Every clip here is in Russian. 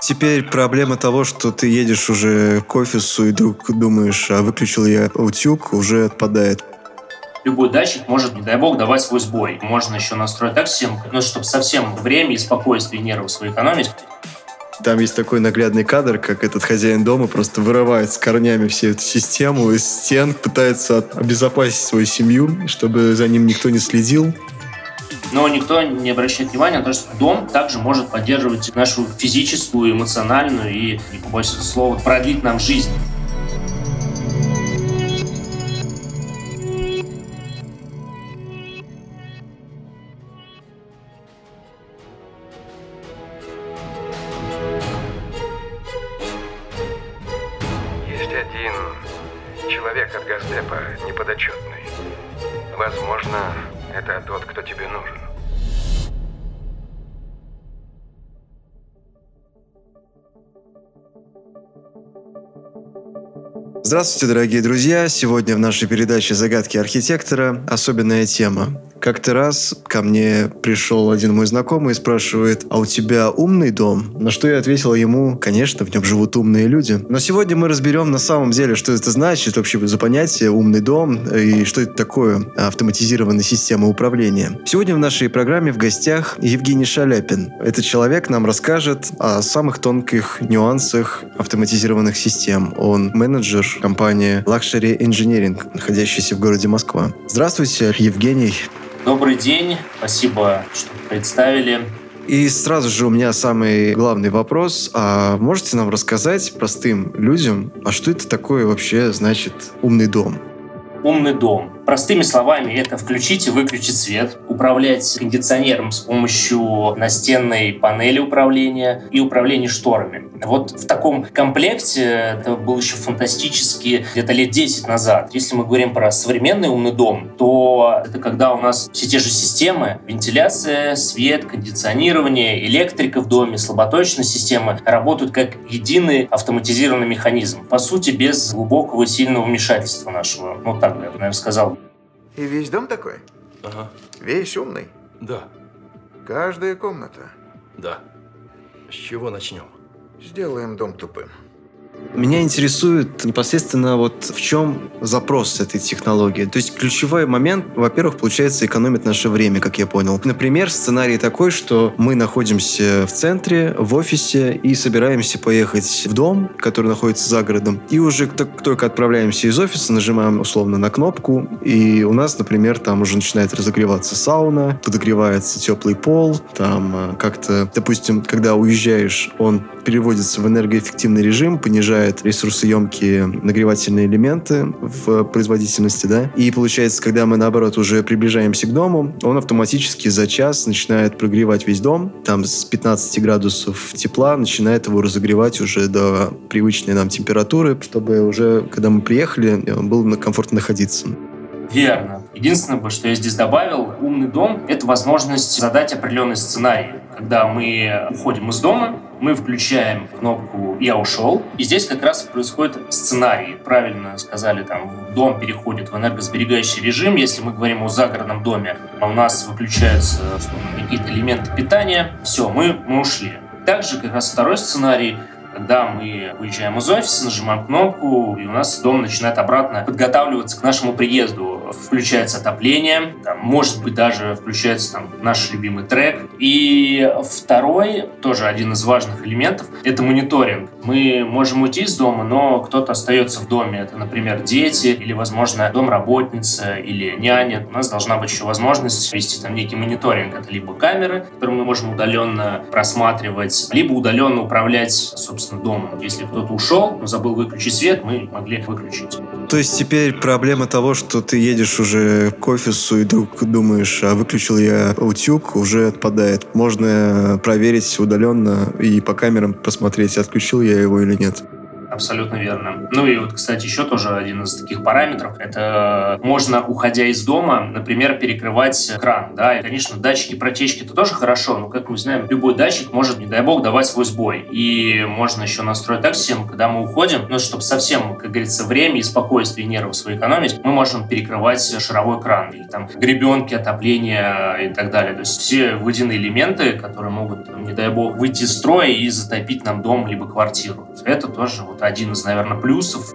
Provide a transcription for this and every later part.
Теперь проблема того, что ты едешь уже к офису и вдруг думаешь, а выключил я утюг, уже отпадает. Любой датчик может, не дай бог, давать свой сбой. Можно еще настроить так систему, ну, чтобы совсем время и спокойствие нервов свои экономить. Там есть такой наглядный кадр, как этот хозяин дома просто вырывает с корнями всю эту систему из стен, пытается обезопасить свою семью, чтобы за ним никто не следил. Но никто не обращает внимания на то, что дом также может поддерживать нашу физическую, эмоциональную и, не побоюсь этого слова, продлить нам жизнь. Тот, кто тебе нужен. Здравствуйте, дорогие друзья! Сегодня в нашей передаче «Загадки архитектора» особенная тема. Как-то раз ко мне пришел один мой знакомый и спрашивает, а у тебя умный дом? На что я ответил ему, конечно, в нем живут умные люди. Но сегодня мы разберем на самом деле, что это значит вообще за понятие умный дом и что это такое автоматизированная система управления. Сегодня в нашей программе в гостях Евгений Шаляпин. Этот человек нам расскажет о самых тонких нюансах автоматизированных систем. Он менеджер компании Luxury Engineering, находящейся в городе Москва. Здравствуйте, Евгений. Добрый день, спасибо, что представили. И сразу же у меня самый главный вопрос. А можете нам рассказать простым людям, а что это такое вообще значит умный дом? Умный дом. Простыми словами, это включить и выключить свет, управлять кондиционером с помощью настенной панели управления и управления шторами. Вот в таком комплекте это был еще фантастически где-то лет 10 назад. Если мы говорим про современный умный дом, то это когда у нас все те же системы, вентиляция, свет, кондиционирование, электрика в доме, слаботочные системы работают как единый автоматизированный механизм. По сути, без глубокого и сильного вмешательства нашего. Ну так бы я наверное, сказал. И весь дом такой? Ага, Весь умный? да, Каждая комната. да. С чего начнем? Сделаем дом тупым. Меня интересует непосредственно вот в чем запрос этой технологии. То есть ключевой момент, во-первых, получается экономит наше время, как я понял. Например, сценарий такой, что мы находимся в центре, в офисе и собираемся поехать в дом, который находится за городом. И уже как только отправляемся из офиса, нажимаем условно на кнопку, и у нас, например, там уже начинает разогреваться сауна, подогревается теплый пол, там э, как-то, допустим, когда уезжаешь, он переводится в энергоэффективный режим, понижает ресурсоемкие нагревательные элементы в производительности, да, и получается, когда мы, наоборот, уже приближаемся к дому, он автоматически за час начинает прогревать весь дом, там с 15 градусов тепла начинает его разогревать уже до привычной нам температуры, чтобы уже, когда мы приехали, было комфортно находиться. Верно. Единственное, что я здесь добавил, умный дом — это возможность задать определенный сценарий. Когда мы уходим из дома, мы включаем кнопку «Я ушел», и здесь как раз происходит сценарий. Правильно сказали, там, дом переходит в энергосберегающий режим. Если мы говорим о загородном доме, а у нас выключаются какие-то элементы питания, все, мы, мы ушли. Также как раз второй сценарий когда мы уезжаем из офиса, нажимаем кнопку, и у нас дом начинает обратно подготавливаться к нашему приезду. Включается отопление, там, может быть, даже включается там, наш любимый трек. И второй, тоже один из важных элементов, это мониторинг. Мы можем уйти из дома, но кто-то остается в доме. Это, например, дети или, возможно, домработница или няня. У нас должна быть еще возможность вести там некий мониторинг. Это либо камеры, которые мы можем удаленно просматривать, либо удаленно управлять, собственно, домом. Если кто-то ушел, но забыл выключить свет, мы могли выключить. То есть теперь проблема того, что ты едешь уже к офису и вдруг думаешь, а выключил я утюг, уже отпадает. Можно проверить удаленно и по камерам посмотреть, отключил я его или нет. Абсолютно верно. Ну и вот, кстати, еще тоже один из таких параметров. Это можно, уходя из дома, например, перекрывать кран. Да? И, конечно, датчики протечки это тоже хорошо, но, как мы знаем, любой датчик может, не дай бог, давать свой сбой. И можно еще настроить так систему, когда мы уходим, ну, чтобы совсем, как говорится, время и спокойствие нервов свои экономить, мы можем перекрывать шаровой кран или там гребенки, отопления и так далее. То есть все водяные элементы, которые могут, не дай бог, выйти из строя и затопить нам дом либо квартиру. Это тоже вот один из, наверное, плюсов.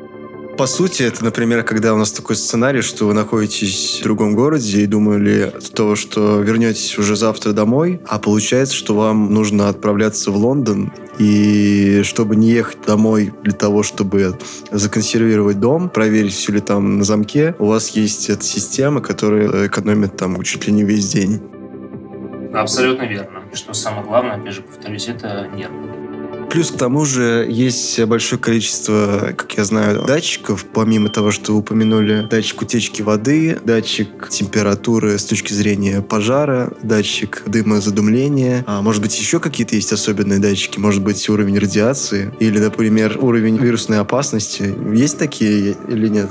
По сути, это, например, когда у нас такой сценарий, что вы находитесь в другом городе и думали то, что вернетесь уже завтра домой, а получается, что вам нужно отправляться в Лондон, и чтобы не ехать домой для того, чтобы законсервировать дом, проверить, все ли там на замке, у вас есть эта система, которая экономит там чуть ли не весь день. Абсолютно верно. И что самое главное, опять же, повторюсь, это нервы. Плюс к тому же есть большое количество, как я знаю, датчиков, помимо того, что вы упомянули, датчик утечки воды, датчик температуры с точки зрения пожара, датчик дымозадумления. А может быть, еще какие-то есть особенные датчики? Может быть, уровень радиации или, например, уровень вирусной опасности? Есть такие или нет?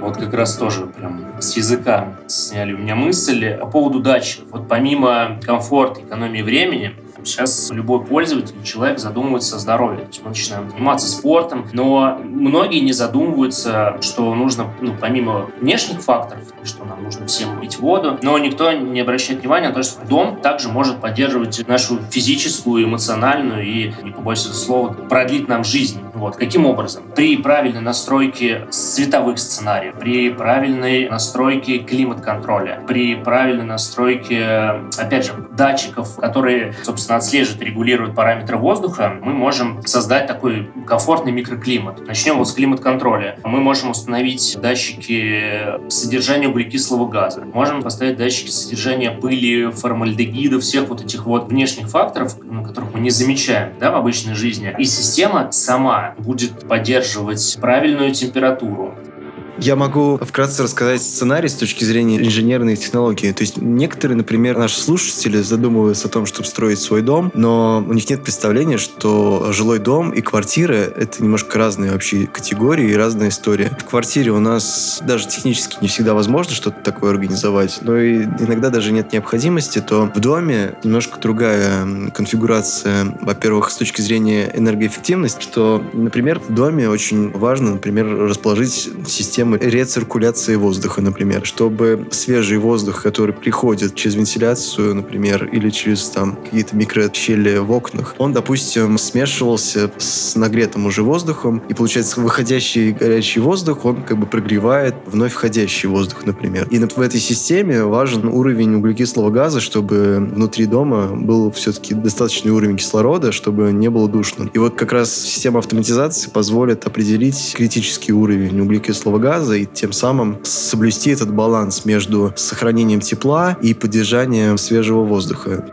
Вот как раз тоже прям с языка сняли у меня мысль по поводу датчиков. Вот помимо комфорта, экономии времени, Сейчас любой пользователь, человек задумывается о здоровье. То есть мы начинаем заниматься спортом, но многие не задумываются, что нужно, ну, помимо внешних факторов, что нам нужно всем пить воду, но никто не обращает внимания на то, что дом также может поддерживать нашу физическую, эмоциональную и, не побоюсь этого слова, продлить нам жизнь. Вот. Каким образом? При правильной настройке световых сценариев, при правильной настройке климат-контроля, при правильной настройке, опять же, датчиков, которые, собственно, отслеживают, регулируют параметры воздуха, мы можем создать такой комфортный микроклимат. Начнем вот с климат-контроля. Мы можем установить датчики содержания углекислого газа. Можем поставить датчики содержания пыли, формальдегида, всех вот этих вот внешних факторов, которых мы не замечаем да, в обычной жизни. И система сама будет поддерживать правильную температуру, я могу вкратце рассказать сценарий с точки зрения инженерной технологии. То есть некоторые, например, наши слушатели задумываются о том, чтобы строить свой дом, но у них нет представления, что жилой дом и квартира — это немножко разные вообще категории и разная история. В квартире у нас даже технически не всегда возможно что-то такое организовать, но и иногда даже нет необходимости, то в доме немножко другая конфигурация, во-первых, с точки зрения энергоэффективности, что, например, в доме очень важно, например, расположить систему системы рециркуляции воздуха, например, чтобы свежий воздух, который приходит через вентиляцию, например, или через там какие-то микрощели в окнах, он, допустим, смешивался с нагретым уже воздухом, и получается выходящий горячий воздух, он как бы прогревает вновь входящий воздух, например. И в этой системе важен уровень углекислого газа, чтобы внутри дома был все-таки достаточный уровень кислорода, чтобы не было душно. И вот как раз система автоматизации позволит определить критический уровень углекислого газа, газа и тем самым соблюсти этот баланс между сохранением тепла и поддержанием свежего воздуха.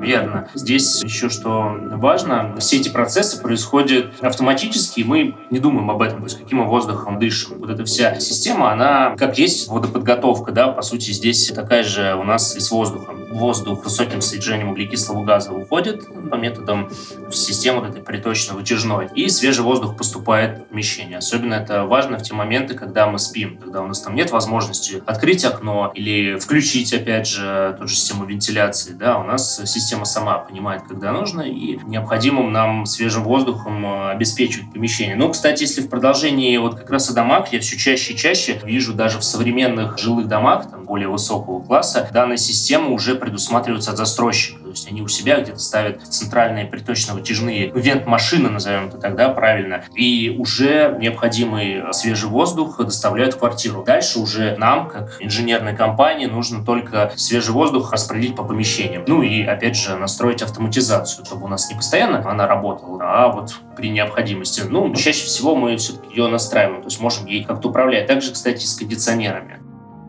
Верно. Здесь еще что важно, все эти процессы происходят автоматически, и мы не думаем об этом, то есть каким мы воздухом дышим. Вот эта вся система, она как есть водоподготовка, да, по сути здесь такая же у нас и с воздухом воздух высоким содержанием углекислого газа уходит по методам в систему этой приточно-вытяжной, и свежий воздух поступает в помещение. Особенно это важно в те моменты, когда мы спим, когда у нас там нет возможности открыть окно или включить, опять же, ту же систему вентиляции. Да, у нас система сама понимает, когда нужно, и необходимым нам свежим воздухом э, обеспечивать помещение. Ну, кстати, если в продолжении вот как раз о домах, я все чаще и чаще вижу даже в современных жилых домах, там, более высокого класса, данная система уже предусматриваются от застройщика. То есть они у себя где-то ставят центральные приточно-вытяжные вент-машины, назовем это тогда правильно, и уже необходимый свежий воздух доставляют в квартиру. Дальше уже нам, как инженерной компании, нужно только свежий воздух распределить по помещениям. Ну и, опять же, настроить автоматизацию, чтобы у нас не постоянно она работала, а вот при необходимости. Ну, чаще всего мы все-таки ее настраиваем, то есть можем ей как-то управлять. Также, кстати, с кондиционерами.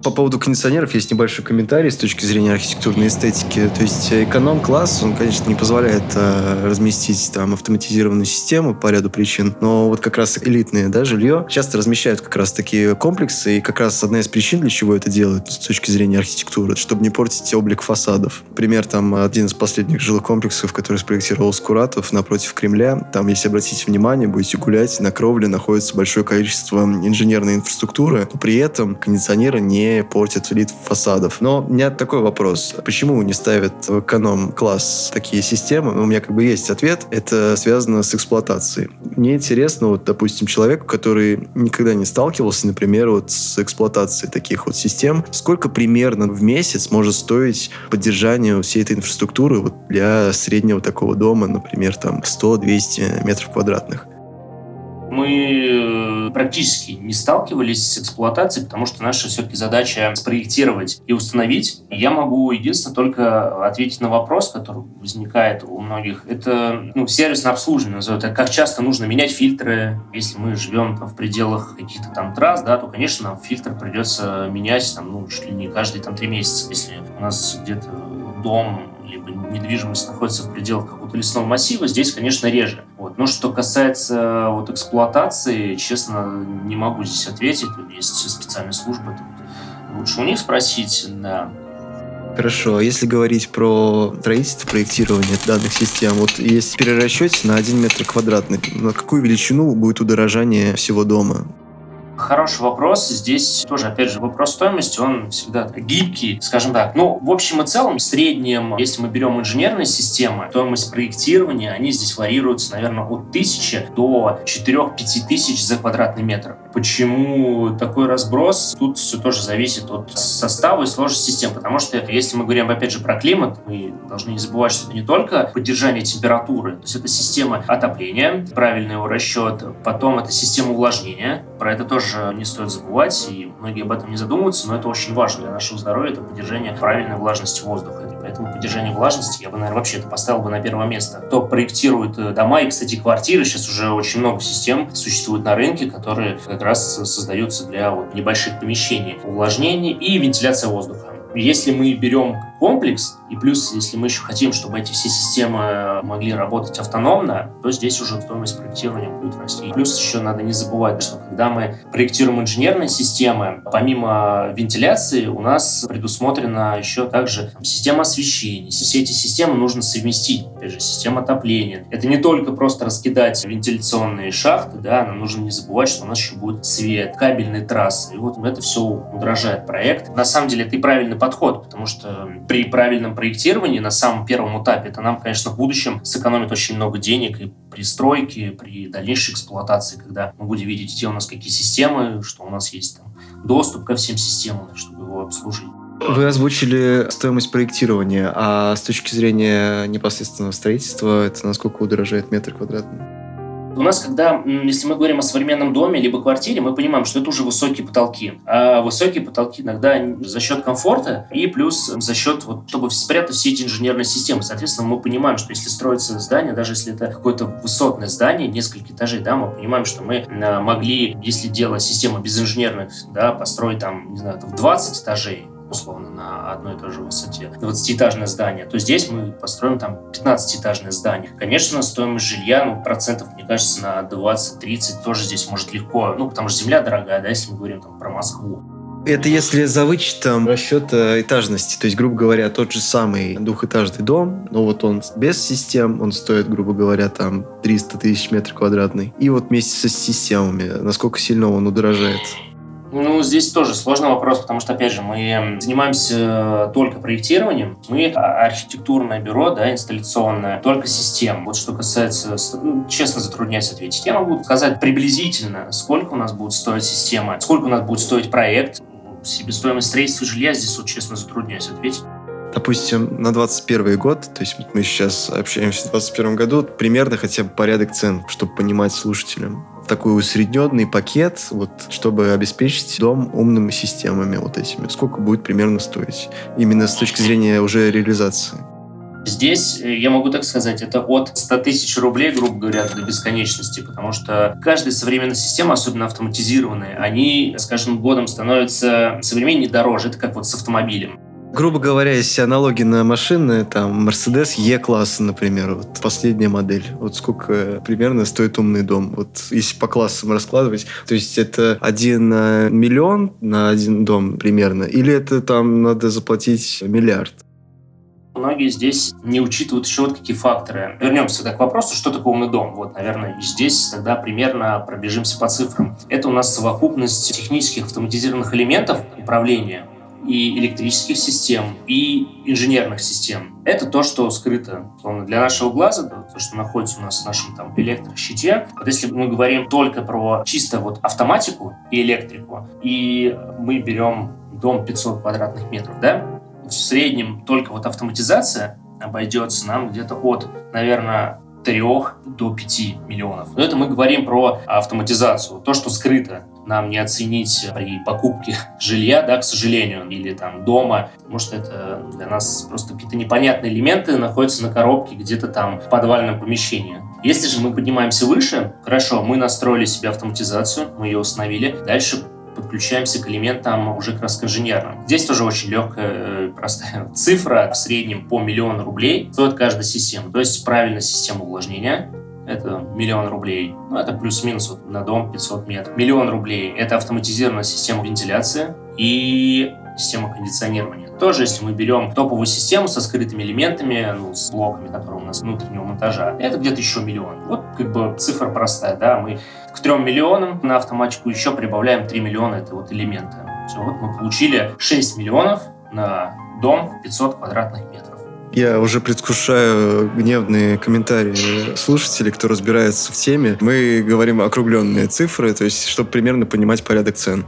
По поводу кондиционеров есть небольшой комментарий с точки зрения архитектурной эстетики. То есть эконом-класс, он, конечно, не позволяет э, разместить там автоматизированную систему по ряду причин, но вот как раз элитные да, жилье часто размещают как раз такие комплексы, и как раз одна из причин, для чего это делают с точки зрения архитектуры, чтобы не портить облик фасадов. Пример там один из последних жилых комплексов, который спроектировал Скуратов напротив Кремля. Там, если обратите внимание, будете гулять, на кровле находится большое количество инженерной инфраструктуры, но при этом кондиционеры не портят вид фасадов. Но у меня такой вопрос. Почему не ставят в эконом-класс такие системы? Ну, у меня как бы есть ответ. Это связано с эксплуатацией. Мне интересно, вот, допустим, человеку, который никогда не сталкивался, например, вот с эксплуатацией таких вот систем, сколько примерно в месяц может стоить поддержание всей этой инфраструктуры вот для среднего такого дома, например, там 100-200 метров квадратных? Мы э, практически не сталкивались с эксплуатацией, потому что наша все-таки задача спроектировать и установить. Я могу единственное только ответить на вопрос, который возникает у многих. Это ну, сервисное обслуживание называют. Это как часто нужно менять фильтры. Если мы живем там, в пределах каких-то там трасс, да, то, конечно, нам фильтр придется менять там, ну, чуть ли не каждые там три месяца. Если у нас где-то дом либо недвижимость находится в пределах какого-то лесного массива, здесь, конечно, реже. Но что касается вот, эксплуатации, честно, не могу здесь ответить. Есть специальные службы, лучше у них спросить, да. Хорошо, а если говорить про строительство, проектирование данных систем, вот в перерасчете на 1 метр квадратный, на какую величину будет удорожание всего дома? Хороший вопрос. Здесь тоже, опять же, вопрос стоимости, он всегда гибкий, скажем так. Ну, в общем и целом, в среднем, если мы берем инженерные системы, стоимость проектирования, они здесь варьируются, наверное, от 1000 до 4-5 тысяч за квадратный метр. Почему такой разброс? Тут все тоже зависит от состава и сложности систем, потому что если мы говорим, опять же, про климат, мы должны не забывать, что это не только поддержание температуры, то есть это система отопления, правильный его расчет, потом это система увлажнения, про это тоже не стоит забывать, и многие об этом не задумываются, но это очень важно для нашего здоровья, это поддержание правильной влажности воздуха. И поэтому поддержание влажности я бы, наверное, вообще это поставил бы на первое место. Кто проектирует э, дома и, кстати, квартиры, сейчас уже очень много систем существует на рынке, которые как раз создаются для вот небольших помещений. Увлажнение и вентиляция воздуха. Если мы берем комплекс, и плюс, если мы еще хотим, чтобы эти все системы могли работать автономно, то здесь уже стоимость проектирования будет расти. Плюс еще надо не забывать, что когда мы проектируем инженерные системы, помимо вентиляции у нас предусмотрена еще также система освещения. Все эти системы нужно совместить. Опять же, система отопления. Это не только просто раскидать вентиляционные шахты, да, нам нужно не забывать, что у нас еще будет свет, кабельные трассы. И вот это все удорожает проект. На самом деле это и правильный подход, потому что при правильном проектировании на самом первом этапе это нам, конечно, в будущем сэкономит очень много денег и при стройке, при дальнейшей эксплуатации, когда мы будем видеть, где у нас какие системы, что у нас есть там доступ ко всем системам, чтобы его обслужить. Вы озвучили стоимость проектирования, а с точки зрения непосредственного строительства, это насколько удорожает метр квадратный? У нас, когда, если мы говорим о современном доме либо квартире, мы понимаем, что это уже высокие потолки. А высокие потолки иногда за счет комфорта и плюс за счет, вот, чтобы спрятать все эти инженерные системы. Соответственно, мы понимаем, что если строится здание, даже если это какое-то высотное здание, несколько этажей, да, мы понимаем, что мы могли, если делать систему без инженерных, да, построить там, не знаю, в 20 этажей, условно, на одной и той же высоте, 20-этажное здание, то здесь мы построим там 15-этажное здание. Конечно, стоимость жилья, ну, процентов, мне кажется, на 20-30 тоже здесь может легко, ну, потому что земля дорогая, да, если мы говорим там про Москву. Это если за вычетом расчета этажности. То есть, грубо говоря, тот же самый двухэтажный дом, но вот он без систем, он стоит, грубо говоря, там 300 тысяч метров квадратный. И вот вместе со системами, насколько сильно он удорожает. Ну, здесь тоже сложный вопрос, потому что, опять же, мы занимаемся только проектированием. Мы архитектурное бюро, да, инсталляционное, только систем. Вот что касается, ну, честно затрудняюсь ответить. Я могу сказать приблизительно, сколько у нас будет стоить система, сколько у нас будет стоить проект. Себестоимость строительства жилья здесь, вот, честно, затрудняюсь ответить допустим, на 21 год, то есть мы сейчас общаемся в 21 году, примерно хотя бы порядок цен, чтобы понимать слушателям такой усредненный пакет, вот, чтобы обеспечить дом умными системами вот этими. Сколько будет примерно стоить? Именно с точки зрения уже реализации. Здесь, э, я могу так сказать, это от 100 тысяч рублей, грубо говоря, до бесконечности, потому что каждая современная система, особенно автоматизированные, они с каждым годом становятся современнее дороже. Это как вот с автомобилем. Грубо говоря, если аналоги на машины, там, Mercedes E-класса, например, вот последняя модель. Вот сколько примерно стоит умный дом? Вот если по классам раскладывать, то есть это один э, миллион на один дом примерно, или это там надо заплатить миллиард? Многие здесь не учитывают еще вот какие факторы. Вернемся тогда к вопросу, что такое умный дом. Вот, наверное, здесь тогда примерно пробежимся по цифрам. Это у нас совокупность технических автоматизированных элементов управления, и электрических систем, и инженерных систем. Это то, что скрыто словно, для нашего глаза, то, что находится у нас в нашем там, электрощите. Вот если мы говорим только про чисто вот автоматику и электрику, и мы берем дом 500 квадратных метров, да, в среднем только вот автоматизация обойдется нам где-то от, наверное, 3 до 5 миллионов. Но это мы говорим про автоматизацию, то, что скрыто нам не оценить при покупке жилья, да, к сожалению, или там дома, потому что это для нас просто какие-то непонятные элементы находятся на коробке где-то там в подвальном помещении. Если же мы поднимаемся выше, хорошо, мы настроили себе автоматизацию, мы ее установили, дальше подключаемся к элементам уже как раз к инженерным. Здесь тоже очень легкая, э, простая цифра. В среднем по миллиону рублей стоит каждая система. То есть правильная система увлажнения, это миллион рублей. Ну, это плюс-минус вот на дом 500 метров. Миллион рублей – это автоматизированная система вентиляции и система кондиционирования. Тоже, если мы берем топовую систему со скрытыми элементами, ну, с блоками, которые у нас внутреннего монтажа, это где-то еще миллион. Вот как бы цифра простая, да, мы к 3 миллионам на автоматику еще прибавляем 3 миллиона, это вот элементы. Все, вот мы получили 6 миллионов на дом 500 квадратных метров. Я уже предвкушаю гневные комментарии слушателей, кто разбирается в теме. Мы говорим округленные цифры, то есть, чтобы примерно понимать порядок цен.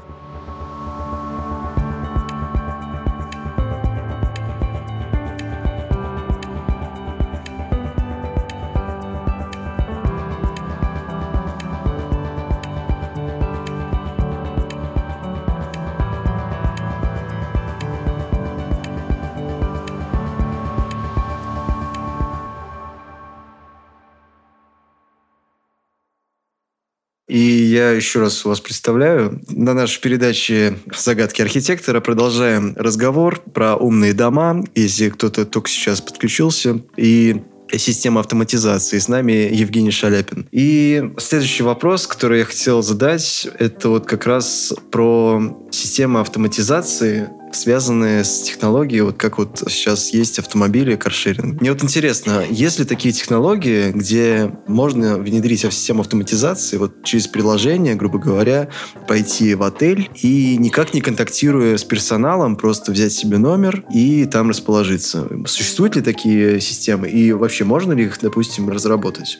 И я еще раз вас представляю. На нашей передаче «Загадки архитектора» продолжаем разговор про умные дома. Если кто-то только сейчас подключился. И система автоматизации. С нами Евгений Шаляпин. И следующий вопрос, который я хотел задать, это вот как раз про систему автоматизации связанные с технологией, вот как вот сейчас есть автомобили, каршеринг. Мне вот интересно, есть ли такие технологии, где можно внедрить систему автоматизации, вот через приложение, грубо говоря, пойти в отель и никак не контактируя с персоналом, просто взять себе номер и там расположиться. Существуют ли такие системы? И вообще можно ли их, допустим, разработать?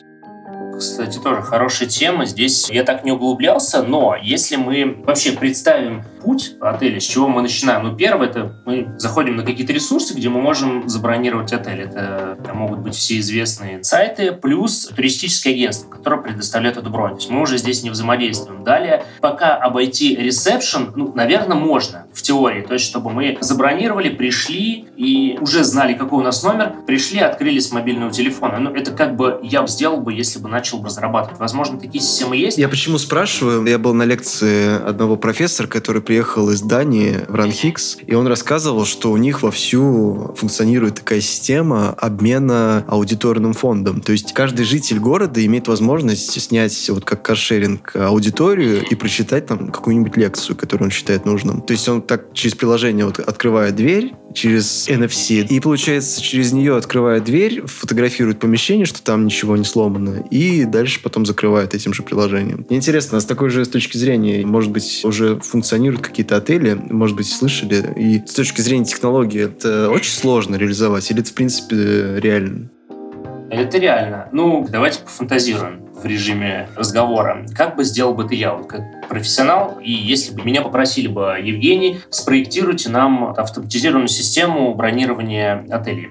кстати, тоже хорошая тема. Здесь я так не углублялся, но если мы вообще представим путь отеля, с чего мы начинаем? Ну, первое, это мы заходим на какие-то ресурсы, где мы можем забронировать отель. Это, это могут быть все известные сайты, плюс туристическое агентство, которое предоставляет эту бронь. То есть мы уже здесь не взаимодействуем. Далее, пока обойти ресепшн, ну, наверное, можно в теории. То есть, чтобы мы забронировали, пришли и уже знали, какой у нас номер, пришли, открыли с мобильного телефона. Ну, это как бы я бы сделал бы, если бы начал бы разрабатывать. Возможно, такие системы есть. Я почему спрашиваю? Я был на лекции одного профессора, который приехал из Дании в Ранхикс, и он рассказывал, что у них вовсю функционирует такая система обмена аудиторным фондом. То есть каждый житель города имеет возможность снять, вот как каршеринг, аудиторию и прочитать там какую-нибудь лекцию, которую он считает нужным. То есть он так через приложение вот открывает дверь, через NFC. И, получается, через нее открывает дверь, фотографирует помещение, что там ничего не сломано, и дальше потом закрывает этим же приложением. Мне интересно, а с такой же с точки зрения, может быть, уже функционируют какие-то отели, может быть, слышали, и с точки зрения технологии это очень сложно реализовать, или это, в принципе, реально? Это реально. Ну, давайте пофантазируем в режиме разговора. Как бы сделал бы ты я, вот как профессионал, и если бы меня попросили бы, Евгений, спроектируйте нам автоматизированную систему бронирования отелей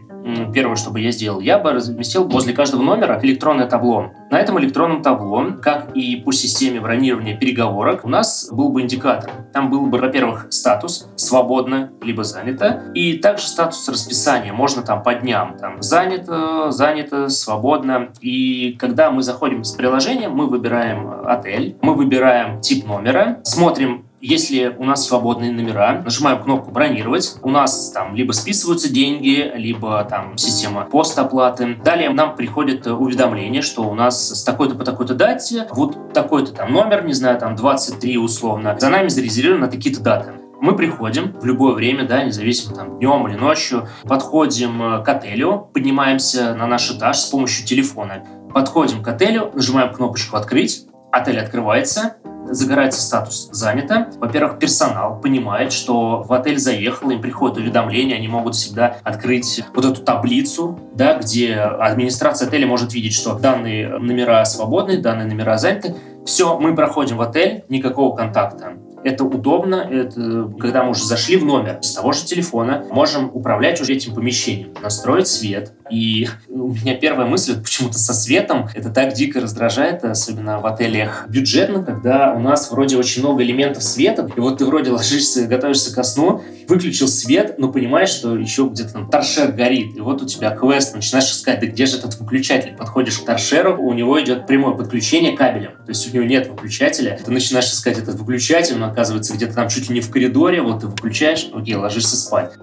первое, что бы я сделал, я бы разместил возле каждого номера электронное табло. На этом электронном табло, как и по системе бронирования переговорок, у нас был бы индикатор. Там был бы, во-первых, статус свободно, либо занято, и также статус расписания. Можно там по дням, там занято, занято, свободно. И когда мы заходим с приложения, мы выбираем отель, мы выбираем тип номера, смотрим если у нас свободные номера, нажимаем кнопку «Бронировать», у нас там либо списываются деньги, либо там система постоплаты. Далее нам приходит уведомление, что у нас с такой-то по такой-то дате, вот такой-то там номер, не знаю, там 23 условно, за нами зарезервировано на такие-то даты. Мы приходим в любое время, да, независимо там днем или ночью, подходим э, к отелю, поднимаемся на наш этаж с помощью телефона, подходим к отелю, нажимаем кнопочку «Открыть», отель открывается, загорается статус «занято». Во-первых, персонал понимает, что в отель заехал, им приходит уведомление, они могут всегда открыть вот эту таблицу, да, где администрация отеля может видеть, что данные номера свободны, данные номера заняты. Все, мы проходим в отель, никакого контакта. Это удобно, это, когда мы уже зашли в номер с того же телефона, можем управлять уже этим помещением, настроить свет. И у меня первая мысль почему-то со светом, это так дико раздражает, особенно в отелях бюджетных, когда у нас вроде очень много элементов света, и вот ты вроде ложишься, готовишься ко сну, выключил свет, но понимаешь, что еще где-то там торшер горит, и вот у тебя квест, начинаешь искать, да где же этот выключатель? Подходишь к торшеру, у него идет прямое подключение кабелем, то есть у него нет выключателя, ты начинаешь искать этот выключатель, но оказывается где-то там чуть ли не в коридоре, вот ты выключаешь, окей, ложишься спать.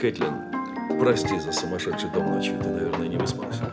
Кэтлин, прости за сумасшедший дом ночью, ты, наверное, не выспался.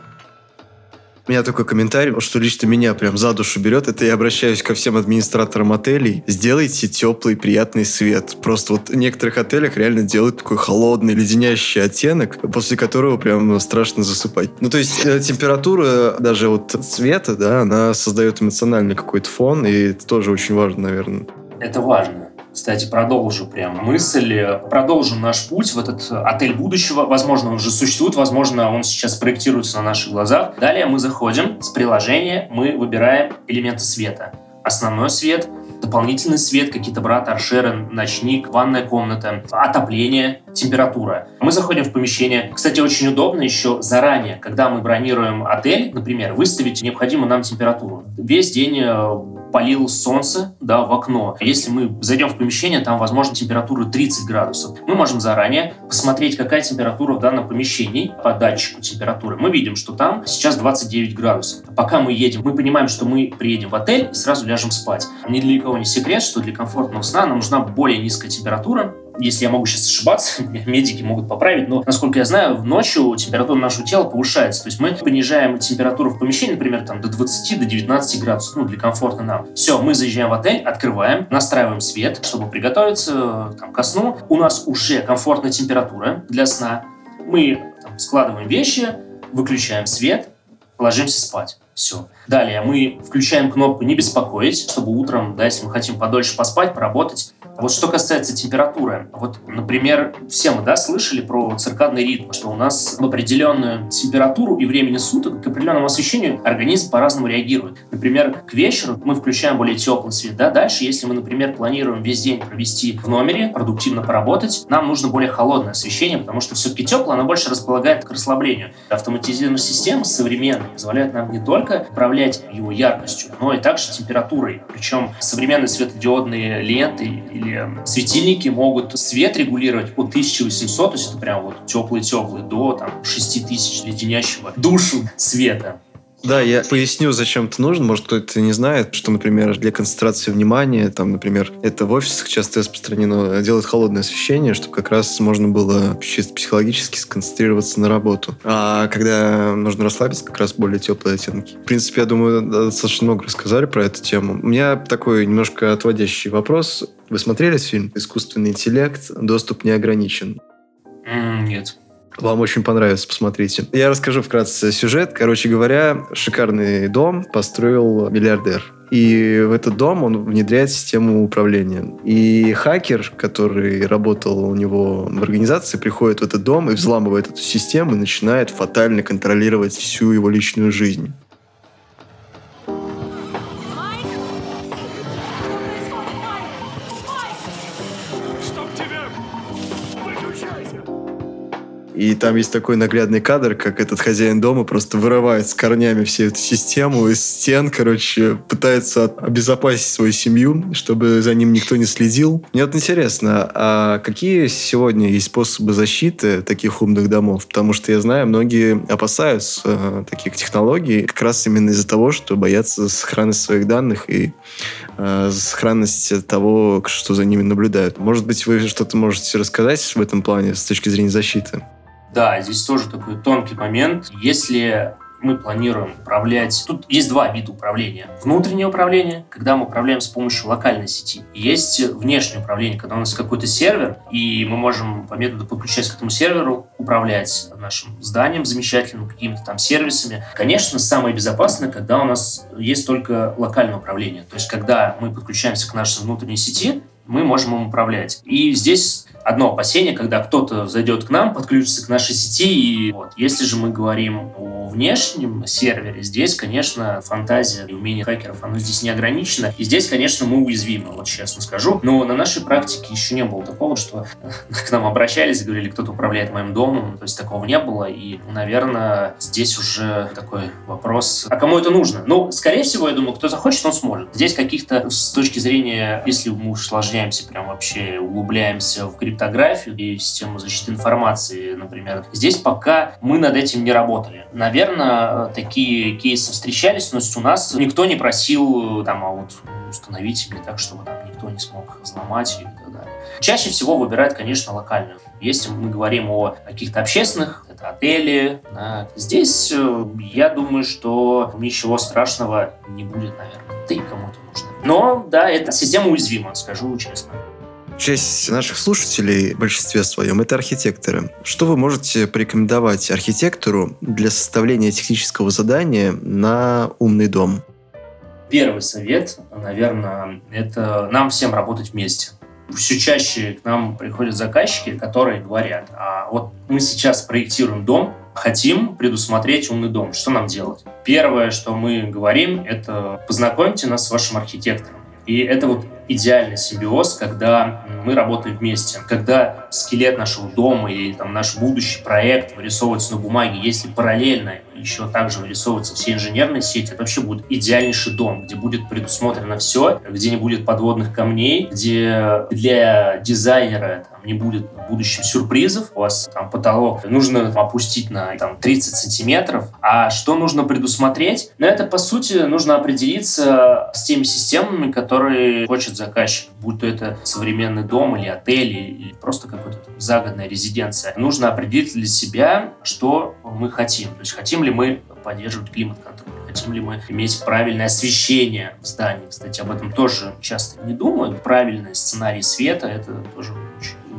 У меня такой комментарий, что лично меня прям за душу берет. Это я обращаюсь ко всем администраторам отелей. Сделайте теплый, приятный свет. Просто вот в некоторых отелях реально делают такой холодный, леденящий оттенок, после которого прям страшно засыпать. Ну, то есть э, температура даже вот цвета, да, она создает эмоциональный какой-то фон, и это тоже очень важно, наверное. Это важно. Кстати, продолжу прям мысль, продолжим наш путь в этот отель будущего. Возможно, он уже существует, возможно, он сейчас проектируется на наших глазах. Далее мы заходим с приложения, мы выбираем элементы света. Основной свет, дополнительный свет, какие-то бра, торшеры, ночник, ванная комната, отопление, температура. Мы заходим в помещение. Кстати, очень удобно еще заранее, когда мы бронируем отель, например, выставить необходимую нам температуру. Весь день э, палило солнце да, в окно. Если мы зайдем в помещение, там, возможно, температура 30 градусов. Мы можем заранее посмотреть, какая температура в данном помещении по датчику температуры. Мы видим, что там сейчас 29 градусов. Пока мы едем, мы понимаем, что мы приедем в отель и сразу ляжем спать. Ни кого не секрет, что для комфортного сна нам нужна более низкая температура, если я могу сейчас ошибаться, медики могут поправить, но, насколько я знаю, ночью температура нашего тела повышается. То есть мы понижаем температуру в помещении, например, там, до 20, до 19 градусов, ну, для комфорта нам. Все, мы заезжаем в отель, открываем, настраиваем свет, чтобы приготовиться там, ко сну. У нас уже комфортная температура для сна. Мы там, складываем вещи, выключаем свет, ложимся спать. Все. Далее мы включаем кнопку «Не беспокоить», чтобы утром, да, если мы хотим подольше поспать, поработать, вот что касается температуры, вот, например, все мы, да, слышали про циркадный ритм, что у нас в определенную температуру и времени суток к определенному освещению организм по-разному реагирует. Например, к вечеру мы включаем более теплый свет, да, дальше, если мы, например, планируем весь день провести в номере, продуктивно поработать, нам нужно более холодное освещение, потому что все-таки теплое, оно больше располагает к расслаблению. Автоматизированная система современная позволяет нам не только управлять его яркостью, но и также температурой. Причем современные светодиодные ленты или светильники могут свет регулировать от 1800, то есть это прям вот теплый-теплый, до там 6000 леденящего душу света. Да, я поясню, зачем это нужно. Может, кто-то не знает, что, например, для концентрации внимания, там, например, это в офисах часто распространено, делать холодное освещение, чтобы как раз можно было чисто психологически сконцентрироваться на работу. А когда нужно расслабиться, как раз более теплые оттенки. В принципе, я думаю, достаточно много рассказали про эту тему. У меня такой немножко отводящий вопрос. Вы смотрели фильм «Искусственный интеллект. Доступ не ограничен»? нет. Вам очень понравится, посмотрите. Я расскажу вкратце сюжет. Короче говоря, шикарный дом построил миллиардер. И в этот дом он внедряет систему управления. И хакер, который работал у него в организации, приходит в этот дом и взламывает эту систему и начинает фатально контролировать всю его личную жизнь. И там есть такой наглядный кадр, как этот хозяин дома просто вырывает с корнями всю эту систему из стен, короче, пытается обезопасить свою семью, чтобы за ним никто не следил. Мне вот интересно, а какие сегодня есть способы защиты таких умных домов? Потому что я знаю, многие опасаются э, таких технологий как раз именно из-за того, что боятся сохранности своих данных и э, сохранности того, что за ними наблюдают. Может быть, вы что-то можете рассказать в этом плане с точки зрения защиты? Да, здесь тоже такой тонкий момент. Если мы планируем управлять... Тут есть два вида управления. Внутреннее управление, когда мы управляем с помощью локальной сети. Есть внешнее управление, когда у нас какой-то сервер, и мы можем по методу подключаясь к этому серверу управлять нашим зданием замечательным, какими-то там сервисами. Конечно, самое безопасное, когда у нас есть только локальное управление. То есть, когда мы подключаемся к нашей внутренней сети, мы можем им управлять. И здесь одно опасение, когда кто-то зайдет к нам, подключится к нашей сети. И вот. Если же мы говорим о внешнем сервере, здесь, конечно, фантазия и умение хакеров, оно здесь не ограничено. И здесь, конечно, мы уязвимы, вот честно скажу. Но на нашей практике еще не было такого, что к нам обращались и говорили, кто-то управляет моим домом. То есть такого не было. И, наверное, здесь уже такой вопрос, а кому это нужно? Ну, скорее всего, я думаю, кто захочет, он сможет. Здесь каких-то с точки зрения, если мы усложняемся, прям вообще углубляемся в криптографию, криптографию и систему защиты информации, например. Здесь пока мы над этим не работали. Наверное, такие кейсы встречались, но у нас никто не просил там, а вот установите мне так, чтобы там никто не смог взломать и так далее. Чаще всего выбирают, конечно, локальную. Если мы говорим о каких-то общественных, это отели, да, здесь э, я думаю, что ничего страшного не будет, наверное. И кому-то нужно. Но, да, эта система уязвима, скажу честно. Часть наших слушателей в большинстве своем это архитекторы. Что вы можете порекомендовать архитектору для составления технического задания на умный дом? Первый совет, наверное, это нам всем работать вместе. Все чаще к нам приходят заказчики, которые говорят, а вот мы сейчас проектируем дом, хотим предусмотреть умный дом. Что нам делать? Первое, что мы говорим, это познакомьте нас с вашим архитектором. И это вот идеальный симбиоз, когда мы работаем вместе. Когда скелет нашего дома или там, наш будущий проект вырисовывается на бумаге, если параллельно еще также вырисовываются все инженерные сети, это вообще будет идеальнейший дом, где будет предусмотрено все, где не будет подводных камней, где для дизайнера там, не будет в будущем сюрпризов. У вас там потолок нужно там, опустить на там, 30 сантиметров. А что нужно предусмотреть? На это, по сути, нужно определиться с теми системами, которые хочет заказчик, будь то это современный дом или отель, или просто какая-то загородная резиденция. Нужно определить для себя, что мы хотим. То есть хотим ли мы поддерживать климат-контроль, хотим ли мы иметь правильное освещение в здании. Кстати, об этом тоже часто не думают. Правильный сценарий света — это тоже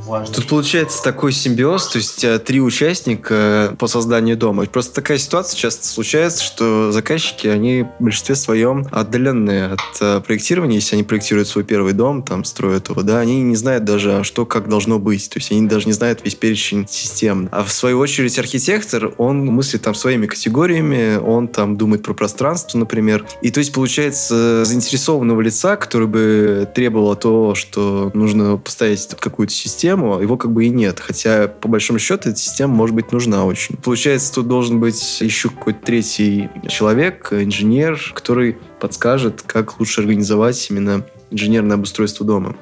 важно. Тут получается такой симбиоз, то есть э, три участника э, по созданию дома. Просто такая ситуация часто случается, что заказчики, они в большинстве своем отдаленные от э, проектирования. Если они проектируют свой первый дом, там, строят его, да, они не знают даже, что как должно быть. То есть они даже не знают весь перечень систем. А в свою очередь архитектор, он мыслит там своими категориями, он там думает про пространство, например. И то есть получается заинтересованного лица, который бы требовал то, что нужно поставить какую-то систему, систему, его как бы и нет. Хотя, по большому счету, эта система может быть нужна очень. Получается, тут должен быть еще какой-то третий человек, инженер, который подскажет, как лучше организовать именно инженерное обустройство дома.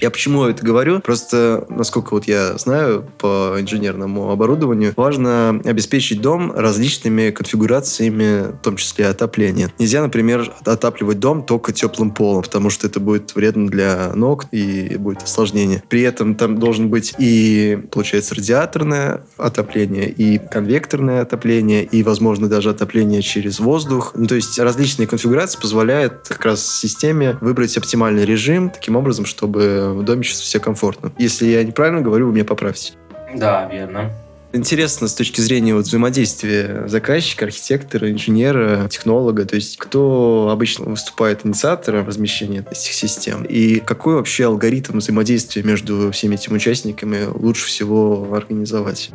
Я почему это говорю? Просто, насколько вот я знаю по инженерному оборудованию, важно обеспечить дом различными конфигурациями, в том числе отопления. Нельзя, например, отапливать дом только теплым полом, потому что это будет вредно для ног и будет осложнение. При этом там должен быть и, получается, радиаторное отопление, и конвекторное отопление, и, возможно, даже отопление через воздух. Ну, то есть различные конфигурации позволяют как раз системе выбрать оптимальный режим таким образом, чтобы в доме чувствовать себя комфортно. Если я неправильно говорю, вы меня поправьте. Да, верно. Интересно с точки зрения вот взаимодействия заказчика, архитектора, инженера, технолога, то есть кто обычно выступает инициатором размещения этих систем и какой вообще алгоритм взаимодействия между всеми этими участниками лучше всего организовать?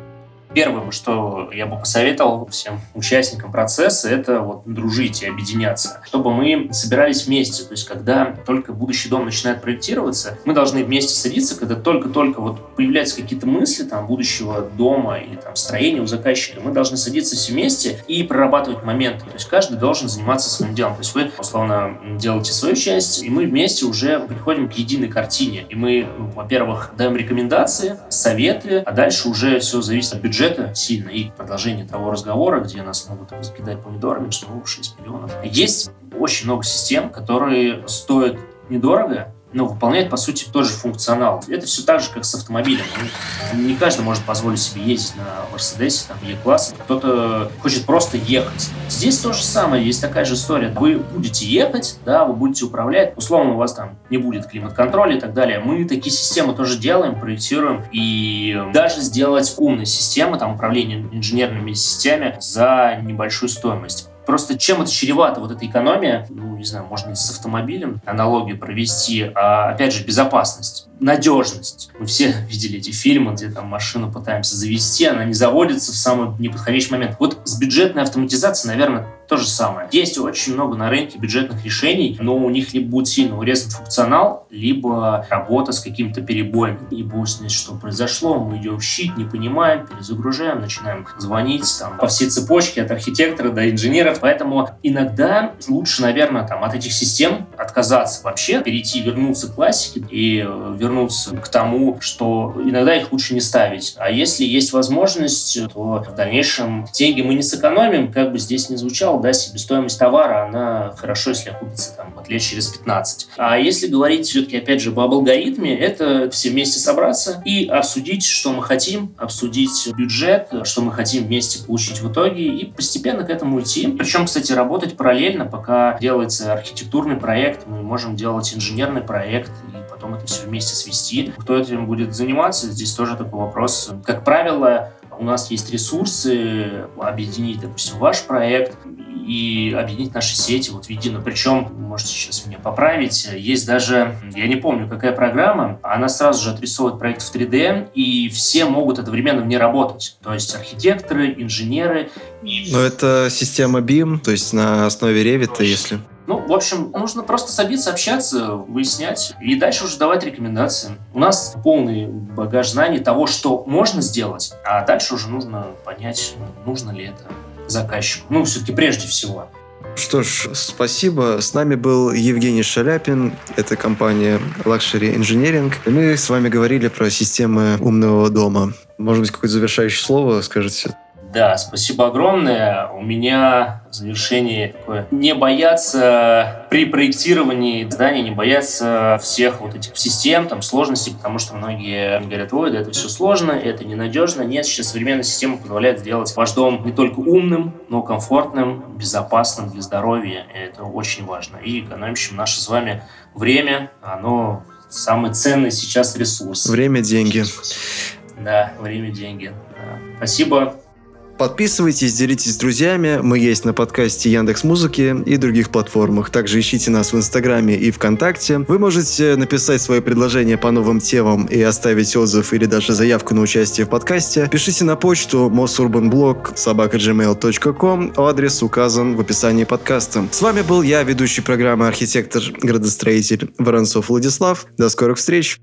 Первое, что я бы посоветовал всем участникам процесса, это вот дружить и объединяться, чтобы мы собирались вместе. То есть, когда только будущий дом начинает проектироваться, мы должны вместе садиться, когда только-только вот появляются какие-то мысли там будущего дома или там строения у заказчика, мы должны садиться все вместе и прорабатывать моменты. То есть, каждый должен заниматься своим делом. То есть, вы, условно, делаете свою часть, и мы вместе уже приходим к единой картине. И мы, ну, во-первых, даем рекомендации, советы, а дальше уже все зависит от бюджета сильно и продолжение того разговора, где нас могут закидать помидорами, что ну, 6 миллионов. Есть очень много систем, которые стоят недорого, но выполняет, по сути, тот же функционал. Это все так же, как с автомобилем. Ну, не каждый может позволить себе ездить на Мерседесе, там, Е-класс. Кто-то хочет просто ехать. Здесь то же самое, есть такая же история. Вы будете ехать, да, вы будете управлять. Условно, у вас там не будет климат-контроля и так далее. Мы такие системы тоже делаем, проектируем. И даже сделать умные системы, там, управление инженерными системами за небольшую стоимость. Просто чем это чревато, вот эта экономия, ну, не знаю, можно с автомобилем аналогию провести, а, опять же, безопасность надежность. Мы все видели эти фильмы, где там машину пытаемся завести, она не заводится в самый неподходящий момент. Вот с бюджетной автоматизацией, наверное, то же самое. Есть очень много на рынке бюджетных решений, но у них либо будет сильно урезан функционал, либо работа с какими-то перебоями. И будет что произошло, мы идем в щит, не понимаем, перезагружаем, начинаем звонить там, по всей цепочке от архитектора до инженеров. Поэтому иногда лучше, наверное, там, от этих систем отказаться вообще, перейти, вернуться к классике и вернуться вернуться к тому, что иногда их лучше не ставить. А если есть возможность, то в дальнейшем деньги мы не сэкономим, как бы здесь не звучало, да, себестоимость товара, она хорошо, если окупится там лет через 15. А если говорить все-таки, опять же, об алгоритме, это все вместе собраться и обсудить, что мы хотим, обсудить бюджет, что мы хотим вместе получить в итоге и постепенно к этому идти. Причем, кстати, работать параллельно, пока делается архитектурный проект, мы можем делать инженерный проект потом это все вместе свести. Кто этим будет заниматься, здесь тоже такой вопрос. Как правило, у нас есть ресурсы объединить, допустим, ваш проект и объединить наши сети вот в единую. Причем, можете сейчас меня поправить, есть даже, я не помню, какая программа, она сразу же отрисовывает проект в 3D, и все могут одновременно в ней работать. То есть архитекторы, инженеры. Но это система BIM, то есть на основе Revit, если... Ну, в общем, нужно просто садиться, общаться, выяснять и дальше уже давать рекомендации. У нас полный багаж знаний того, что можно сделать, а дальше уже нужно понять, нужно ли это заказчику. Ну, все-таки прежде всего. Что ж, спасибо. С нами был Евгений Шаляпин. Это компания Luxury Engineering. И мы с вами говорили про системы умного дома. Может быть, какое-то завершающее слово скажете? Да, спасибо огромное. У меня в завершении такое. Не бояться при проектировании здания, не бояться всех вот этих систем, там, сложностей, потому что многие говорят, ой, да это все сложно, это ненадежно. Нет, сейчас современная система позволяет сделать ваш дом не только умным, но комфортным, безопасным для здоровья. И это очень важно. И экономящим наше с вами время, оно самый ценный сейчас ресурс. Время – деньги. Да, время – деньги. Да. Спасибо. Подписывайтесь, делитесь с друзьями. Мы есть на подкасте Яндекс Музыки и других платформах. Также ищите нас в Инстаграме и ВКонтакте. Вы можете написать свои предложения по новым темам и оставить отзыв или даже заявку на участие в подкасте. Пишите на почту mosurbanblog собака.gmail.com. Адрес указан в описании подкаста. С вами был я, ведущий программы архитектор-градостроитель Воронцов Владислав. До скорых встреч!